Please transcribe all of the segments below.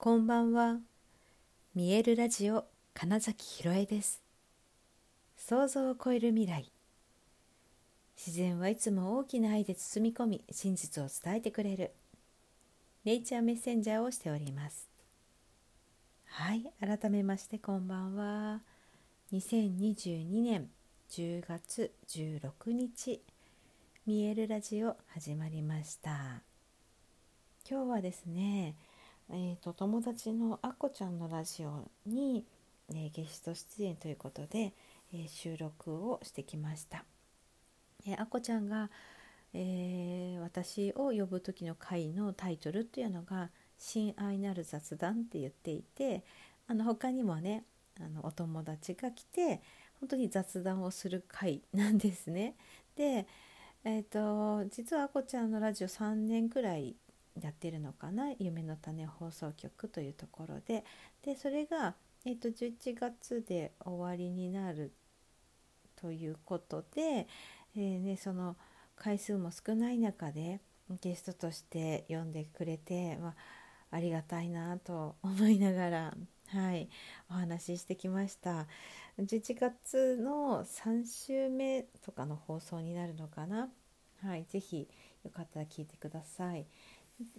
こんばんは。見えるラジオ金崎ひろえです。想像を超える未来。自然はいつも大きな愛で包み込み、真実を伝えてくれる。ネイチャーメッセンジャーをしております。はい、改めましてこんばんは。2022年10月16日、見えるラジオ始まりました。今日はですね、えーと、友達のあこちゃんのラジオに、えー、ゲスト出演ということで、えー、収録をしてきました。えー、あこちゃんが、えー、私を呼ぶ時の回のタイトルっていうのが「親愛なる雑談」って言っていてあの他にもねあのお友達が来て本当に雑談をする回なんですね。で、えーと、と実はあこちゃんのラジオ3年くらいやってるのかな「夢の種放送局」というところででそれが、えーと、11月で終わりになるということで、えーね、その回数も少ない中でゲストとして呼んでくれて、まあ、ありがたいなと思いながら、はい、お話ししてきました。11月の3週目とかの放送になるのかな？はい、ぜひよかったら聞いてください。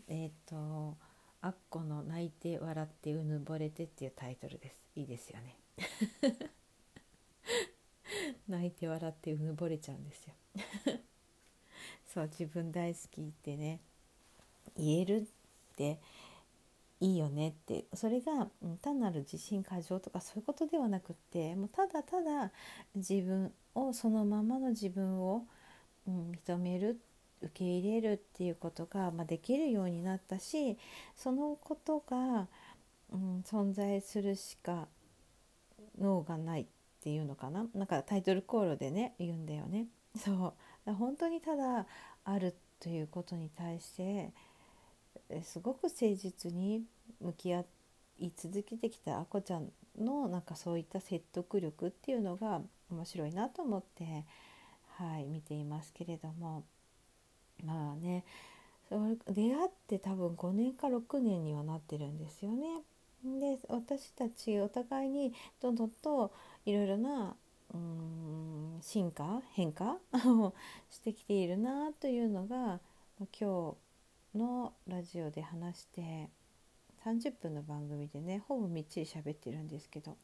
えっ、ー、と「あっこの泣いて笑ってうぬぼれて」っていうタイトルです。いいですよね。泣いて笑ってうぬぼれちゃうんですよ。そう自分大好きってね言えるっていいよねって。それが単なる自信過剰とかそういうことではなくってもうただただ自分をそのままの自分を、うん、認める受け入れるっていうことが、まあ、できるようになったしそのことが、うん、存在するしか脳がないっていうのかななんかタイトルコールでね言うんだよね。そう本当にただあるということに対してすごく誠実に向き合い続けてきたあこちゃんのなんかそういった説得力っていうのが面白いなと思って、はい、見ていますけれども。まあね出会って多分5年か6年にはなってるんですよね。で私たちお互いにどんどんといろいろなうん進化変化を してきているなというのが今日のラジオで話して30分の番組でねほぼみっちり喋ってるんですけど、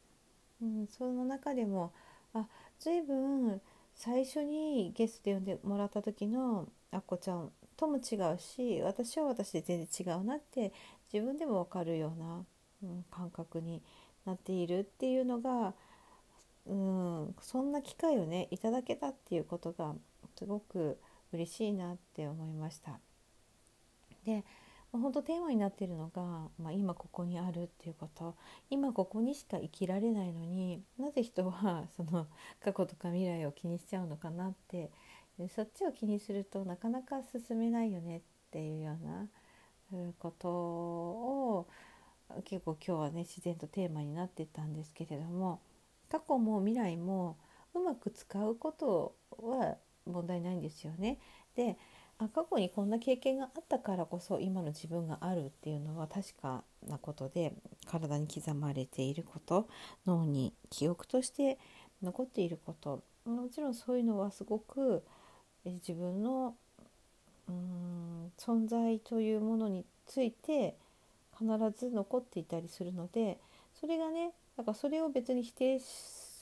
うん、その中でもあ随分最初にゲストで呼んでもらった時のあっこちゃんとも違うし私は私で全然違うなって自分でも分かるような、うん、感覚になっているっていうのが、うん、そんな機会をねいただけたっていうことがすごく嬉しいなって思いました。で本当テーマになっているのが、まあ、今ここにあるっていうこと今ここにしか生きられないのになぜ人はその過去とか未来を気にしちゃうのかなってそっちを気にするとなかなか進めないよねっていうようなことを結構今日はね自然とテーマになってたんですけれども過去も未来もうまく使うことは問題ないんですよね。であ過去にこんな経験があったからこそ今の自分があるっていうのは確かなことで体に刻まれていること脳に記憶として残っていることもちろんそういうのはすごく自分のうん存在というものについて必ず残っていたりするのでそれがねだからそれを別に否定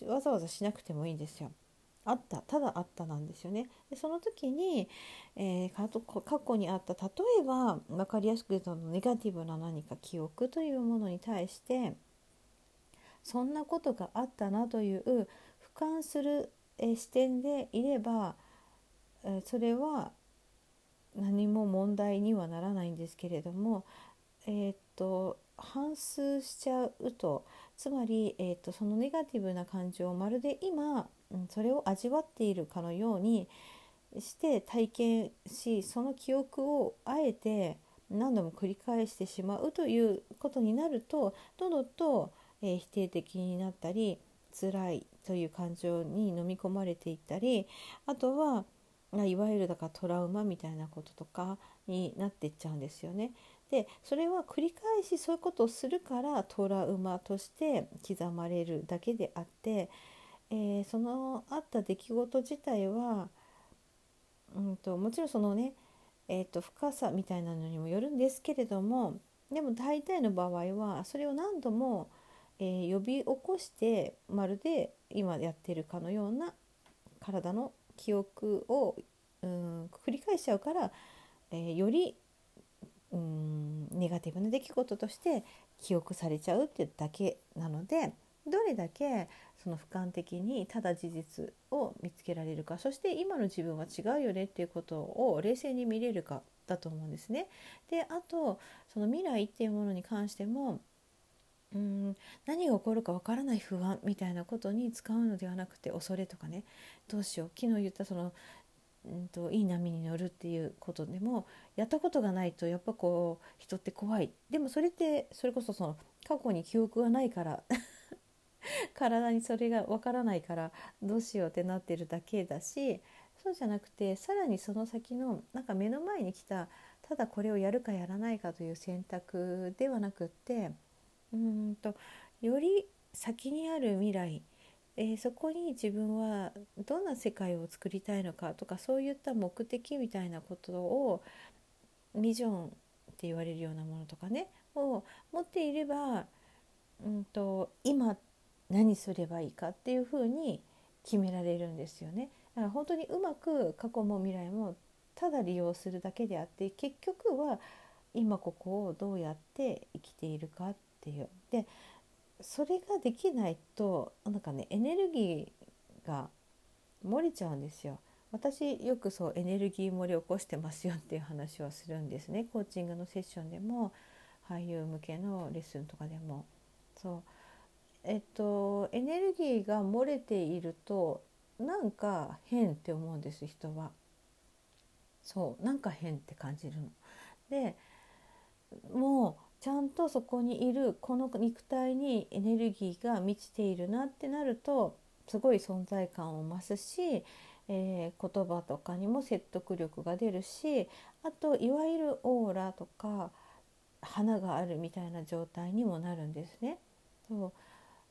わざわざしなくてもいいんですよ。あったただあったなんですよね。でその時に、えー、過去にあった例えば分かりやすく言うとネガティブな何か記憶というものに対してそんなことがあったなという俯瞰する、えー、視点でいればそれは何も問題にはならないんですけれども、えー、っと反数しちゃうとつまり、えー、っとそのネガティブな感情をまるで今、うん、それを味わっているかのようにして体験しその記憶をあえて何度も繰り返してしまうということになるとどんどんと、えー、否定的になったり辛いという感情に飲み込まれていったりあとはいわゆるだからトラウマみたいなこととかになっていっちゃうんですよね。でそれは繰り返しそういうことをするからトラウマとして刻まれるだけであって、えー、そのあった出来事自体は、うんと、もちろんそのね、えーと、深さみたいなのにもよるんですけれどもでも大体の場合はそれを何度も、えー、呼び起こしてまるで今やってるかのような体の記憶をうん繰り返しちゃうから、えー、よりうんネガティブな出来事として記憶されちゃうってだけなのでどれだけその俯瞰的にただ事実を見つけられるかそして今の自分は違うよねっていうことを冷静に見れるかだと思うんですね。であとその未来っていうものに関してもうん何が起こるかわからない不安みたいなことに使うのではなくて恐れとかねどうしよう昨日言ったそのうんといい波に乗るっていうことでもやったことがないとやっぱこう人って怖い。でもそれってそれこそその過去に記憶がないから 体にそれがわからないからどうしようってなってるだけだしそうじゃなくてさらにその先のなんか目の前に来たただこれをやるかやらないかという選択ではなくってうんとより先にある未来えー、そこに自分はどんな世界を作りたいのかとかそういった目的みたいなことをビジョンって言われるようなものとかねを持っていれば、うんと、今何すればいいかっていうふうに決められるんですよね。だから本当にうまく過去も未来もただ利用するだけであって結局は今ここをどうやって生きているかっていう。でそれができないとなんかねエネルギーが漏れちゃうんですよ。私よくそうエネルギー漏れ起こしてますよっていう話をするんですね。コーチングのセッションでも俳優向けのレッスンとかでも。そう。えっとエネルギーが漏れているとなんか変って思うんです人は。そう。なんか変って感じるの。でもうちゃんとそこにいるこの肉体にエネルギーが満ちているなってなるとすごい存在感を増すし、えー、言葉とかにも説得力が出るしあといわゆるオーラとか花があるみたいな状態にもなるんですね。そう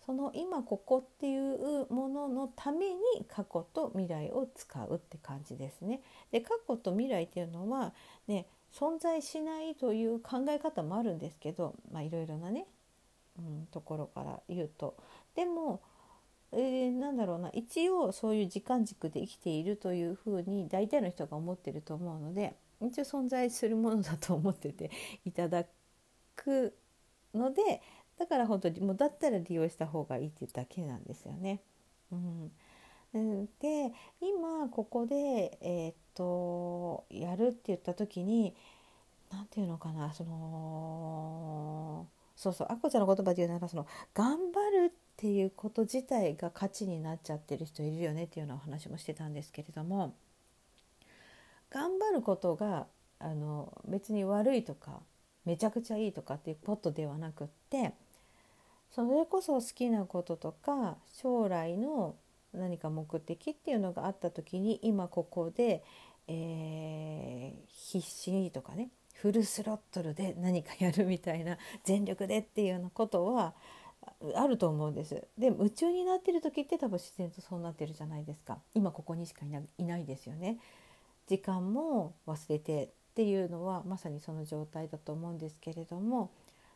その今ここっていうもののために過去と未来を使うって感じですね。で過去と未来っていうのはね存在しないという考え方もあるんですけどいろいろなね、うん、ところから言うとでも、えー、なんだろうな一応そういう時間軸で生きているというふうに大体の人が思ってると思うので一応存在するものだと思ってて いただくのでだから本当にもうだったら利用した方がいいっていうだけなんですよね。うんうん。で今ここで、えー、っとやるって言った時に何て言うのかなそのそうそうあこちゃんの言葉で言うならその頑張るっていうこと自体が価値になっちゃってる人いるよねっていうようなお話もしてたんですけれども頑張ることがあの別に悪いとかめちゃくちゃいいとかっていうことではなくってそれこそ好きなこととか将来の何か目的っていうのがあった時に今ここで、えー、必死にとかねフルスロットルで何かやるみたいな全力でっていうようなことはあると思うんです。で夢中になってる時って多分自然とそうなってるじゃないですか。今ここにしかいないないですよね。時間も忘れてっていうのはまさにその状態だと思うんですけれども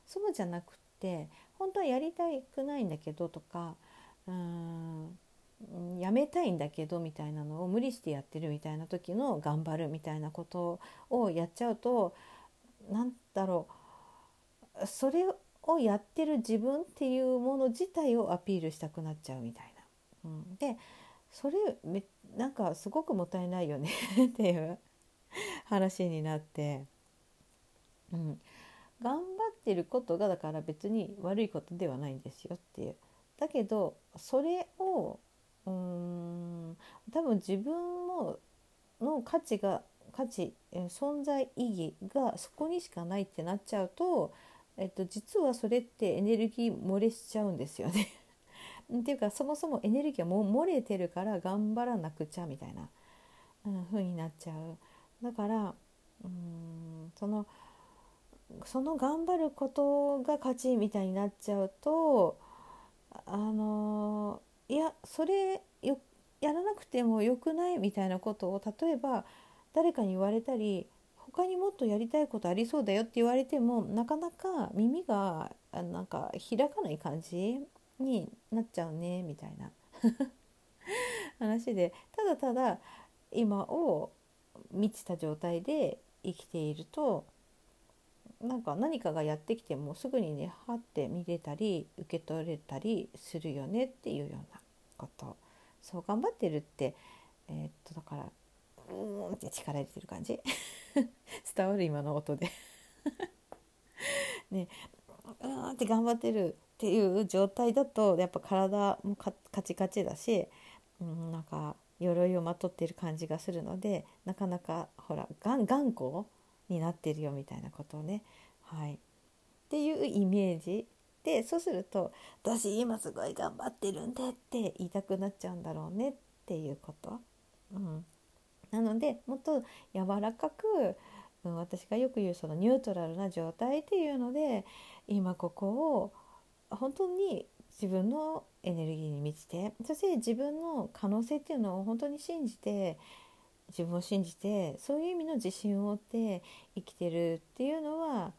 そうじゃなくって本当はやりたくないんだけどとかうーんやめたいんだけどみたいなのを無理してやってるみたいな時の頑張るみたいなことをやっちゃうと何だろうそれをやってる自分っていうもの自体をアピールしたくなっちゃうみたいな。うん、でそれめなんかすごくもったいないよねっていう話になって、うん、頑張ってることがだから別に悪いことではないんですよっていう。だけどそれをうーん多分自分もの価値が価値存在意義がそこにしかないってなっちゃうと、えっと、実はそれってエネルギー漏れしちゃうんですよね っていうかそもそもエネルギーはもう漏れてるから頑張らなくちゃみたいな、うん、風になっちゃう。だからうーんそのその頑張ることが勝ちみたいになっちゃうとあのいやそれよやらなくてもよくないみたいなことを例えば誰かに言われたり他にもっとやりたいことありそうだよって言われてもなかなか耳がなんか開かない感じになっちゃうねみたいな。話で。ただただ今を満ちた状態で生きているとなんか何かがやってきてもすぐにねはって見れたり受け取れたりするよねっていうようなことそう頑張ってるってえー、っとだからうーんって力入れてる感じ？伝わる今の音で。ね。うーんって頑張ってるっていう状態だとやっぱ体もカチカチだし、うん、なんか鎧をまとってる感じがするのでなかなかほら頑固になってるよみたいなことをね、はい、っていうイメージ。でそうすると「私今すごい頑張ってるんで」って言いたくなっちゃうんだろうねっていうこと。うん、なのでもっと柔らかく、うん、私がよく言うそのニュートラルな状態っていうので今ここを本当に自分のエネルギーに満ちてそして自分の可能性っていうのを本当に信じて自分を信じてそういう意味の自信を持って生きてるっていうのは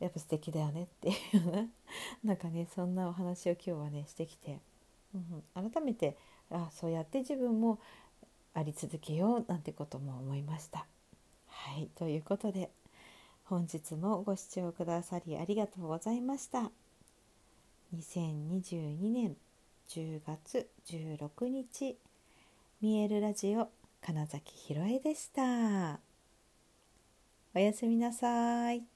やっぱ素敵だよねっていうなんかねそんなお話を今日はねしてきて、うん、改めてあそうやって自分もあり続けようなんてことも思いました。はいということで本日もご視聴くださりありがとうございました。2022年10月16日見えるラジオ金崎ひろえでした。おやすみなさい。